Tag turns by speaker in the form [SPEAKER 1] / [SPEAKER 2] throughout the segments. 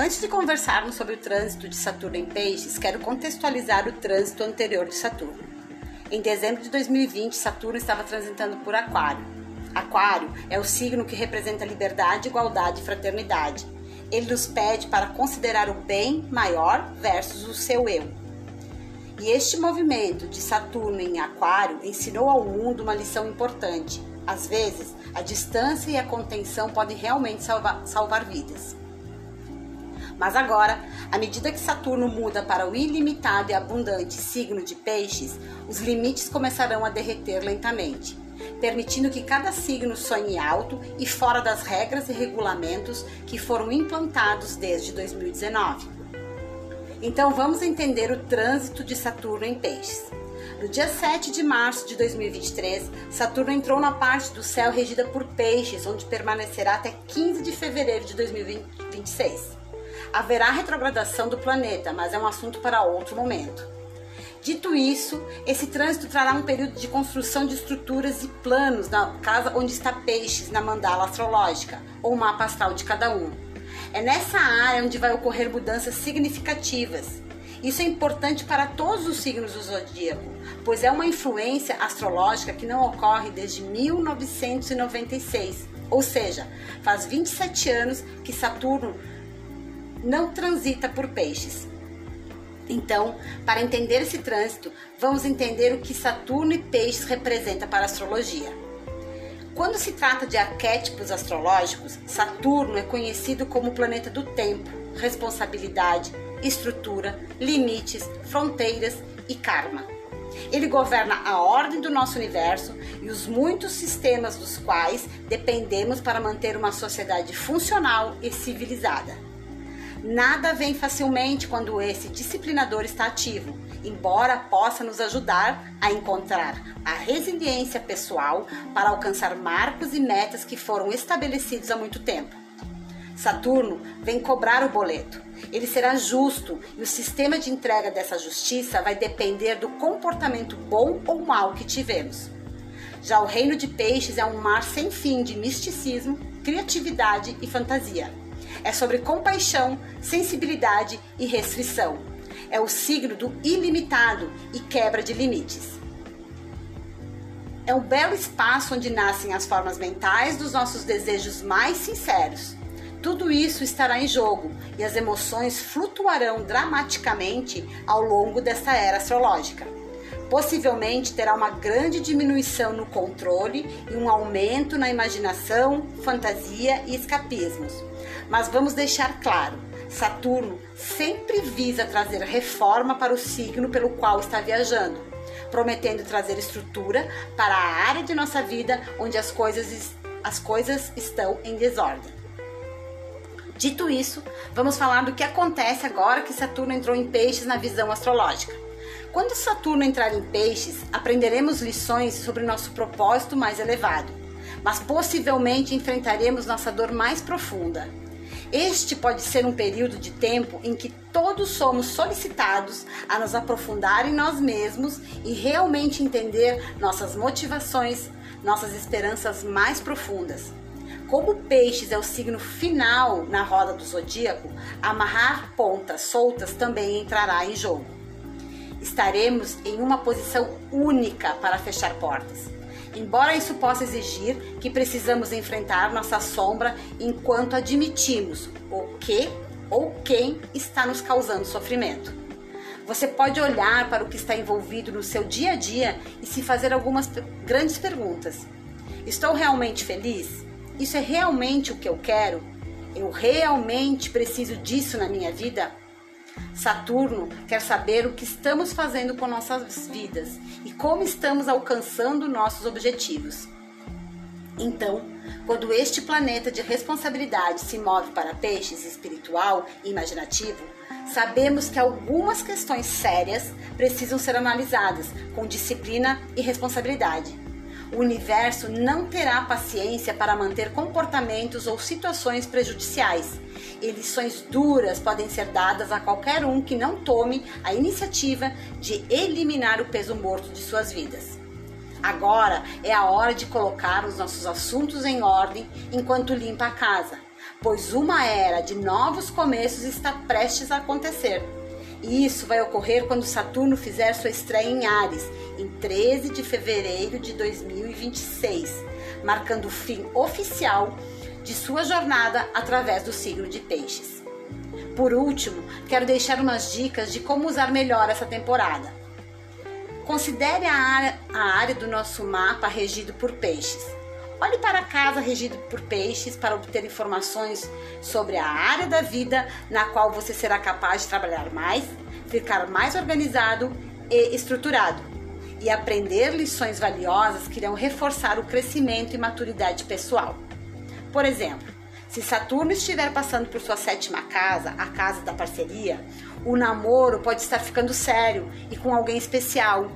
[SPEAKER 1] Antes de conversarmos sobre o trânsito de Saturno em Peixes, quero contextualizar o trânsito anterior de Saturno. Em dezembro de 2020, Saturno estava transitando por Aquário. Aquário é o signo que representa liberdade, igualdade e fraternidade. Ele nos pede para considerar o bem maior versus o seu eu. E este movimento de Saturno em Aquário ensinou ao mundo uma lição importante. Às vezes, a distância e a contenção podem realmente salvar, salvar vidas. Mas agora, à medida que Saturno muda para o ilimitado e abundante signo de Peixes, os limites começarão a derreter lentamente, permitindo que cada signo sonhe alto e fora das regras e regulamentos que foram implantados desde 2019. Então vamos entender o trânsito de Saturno em Peixes. No dia 7 de março de 2023, Saturno entrou na parte do céu regida por Peixes, onde permanecerá até 15 de fevereiro de 2026 haverá retrogradação do planeta, mas é um assunto para outro momento. Dito isso, esse trânsito trará um período de construção de estruturas e planos na casa onde está Peixes na mandala astrológica, ou mapa astral de cada um. É nessa área onde vai ocorrer mudanças significativas. Isso é importante para todos os signos do zodíaco, pois é uma influência astrológica que não ocorre desde 1996, ou seja, faz 27 anos que Saturno não transita por peixes. Então, para entender esse trânsito, vamos entender o que Saturno e Peixes representa para a astrologia. Quando se trata de arquétipos astrológicos, Saturno é conhecido como o planeta do tempo, responsabilidade, estrutura, limites, fronteiras e karma. Ele governa a ordem do nosso universo e os muitos sistemas dos quais dependemos para manter uma sociedade funcional e civilizada. Nada vem facilmente quando esse disciplinador está ativo, embora possa nos ajudar a encontrar a resiliência pessoal para alcançar marcos e metas que foram estabelecidos há muito tempo. Saturno vem cobrar o boleto. Ele será justo e o sistema de entrega dessa justiça vai depender do comportamento bom ou mal que tivemos. Já o reino de peixes é um mar sem fim de misticismo, criatividade e fantasia. É sobre compaixão, sensibilidade e restrição. É o signo do ilimitado e quebra de limites. É um belo espaço onde nascem as formas mentais dos nossos desejos mais sinceros. Tudo isso estará em jogo e as emoções flutuarão dramaticamente ao longo desta era astrológica. Possivelmente terá uma grande diminuição no controle e um aumento na imaginação, fantasia e escapismos. Mas vamos deixar claro: Saturno sempre visa trazer reforma para o signo pelo qual está viajando, prometendo trazer estrutura para a área de nossa vida onde as coisas, as coisas estão em desordem. Dito isso, vamos falar do que acontece agora que Saturno entrou em Peixes na visão astrológica. Quando Saturno entrar em Peixes, aprenderemos lições sobre nosso propósito mais elevado, mas possivelmente enfrentaremos nossa dor mais profunda, este pode ser um período de tempo em que todos somos solicitados a nos aprofundar em nós mesmos e realmente entender nossas motivações, nossas esperanças mais profundas. Como Peixes é o signo final na roda do zodíaco, amarrar pontas soltas também entrará em jogo. Estaremos em uma posição única para fechar portas embora isso possa exigir que precisamos enfrentar nossa sombra enquanto admitimos o que ou quem está nos causando sofrimento. Você pode olhar para o que está envolvido no seu dia a dia e se fazer algumas grandes perguntas. Estou realmente feliz? Isso é realmente o que eu quero? Eu realmente preciso disso na minha vida? Saturno quer saber o que estamos fazendo com nossas vidas e como estamos alcançando nossos objetivos. Então, quando este planeta de responsabilidade se move para peixes espiritual e imaginativo, sabemos que algumas questões sérias precisam ser analisadas com disciplina e responsabilidade. O universo não terá paciência para manter comportamentos ou situações prejudiciais e lições duras podem ser dadas a qualquer um que não tome a iniciativa de eliminar o peso morto de suas vidas. Agora é a hora de colocar os nossos assuntos em ordem enquanto limpa a casa, pois uma era de novos começos está prestes a acontecer. E isso vai ocorrer quando Saturno fizer sua estreia em Ares, em 13 de fevereiro de 2026, marcando o fim oficial de sua jornada através do signo de Peixes. Por último, quero deixar umas dicas de como usar melhor essa temporada. Considere a área, a área do nosso mapa regido por peixes. Olhe para a casa regida por peixes para obter informações sobre a área da vida na qual você será capaz de trabalhar mais, ficar mais organizado e estruturado e aprender lições valiosas que irão reforçar o crescimento e maturidade pessoal. Por exemplo, se Saturno estiver passando por sua sétima casa, a casa da parceria, o namoro pode estar ficando sério e com alguém especial.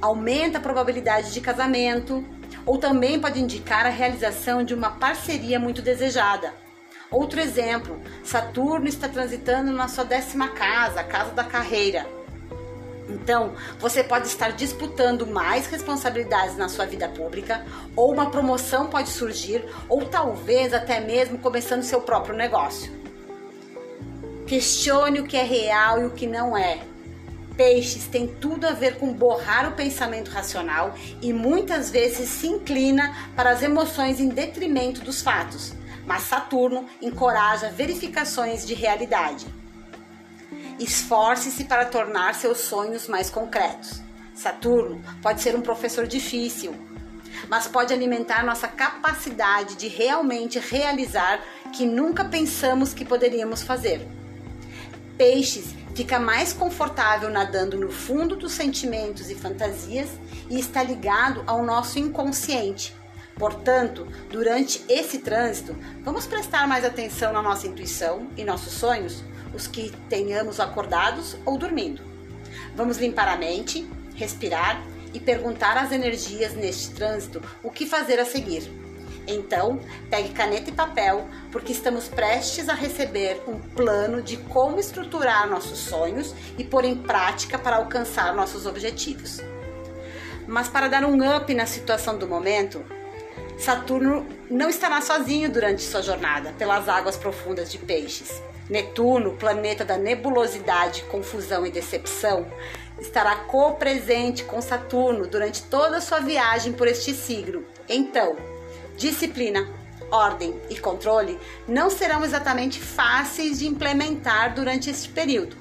[SPEAKER 1] Aumenta a probabilidade de casamento, ou também pode indicar a realização de uma parceria muito desejada. Outro exemplo, Saturno está transitando na sua décima casa, a casa da carreira. Então, você pode estar disputando mais responsabilidades na sua vida pública, ou uma promoção pode surgir, ou talvez até mesmo começando seu próprio negócio. Questione o que é real e o que não é. Peixes tem tudo a ver com borrar o pensamento racional e muitas vezes se inclina para as emoções em detrimento dos fatos, mas Saturno encoraja verificações de realidade. Esforce-se para tornar seus sonhos mais concretos. Saturno pode ser um professor difícil, mas pode alimentar nossa capacidade de realmente realizar que nunca pensamos que poderíamos fazer. Peixes fica mais confortável nadando no fundo dos sentimentos e fantasias e está ligado ao nosso inconsciente. Portanto, durante esse trânsito, vamos prestar mais atenção na nossa intuição e nossos sonhos, os que tenhamos acordados ou dormindo. Vamos limpar a mente, respirar e perguntar às energias neste trânsito o que fazer a seguir. Então, pegue caneta e papel, porque estamos prestes a receber um plano de como estruturar nossos sonhos e pôr em prática para alcançar nossos objetivos. Mas para dar um up na situação do momento, Saturno não estará sozinho durante sua jornada pelas águas profundas de Peixes. Netuno, planeta da nebulosidade, confusão e decepção, estará co-presente com Saturno durante toda a sua viagem por este signo. Então, disciplina, ordem e controle não serão exatamente fáceis de implementar durante este período.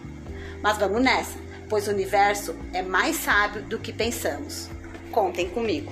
[SPEAKER 1] Mas vamos nessa, pois o universo é mais sábio do que pensamos. Contem comigo.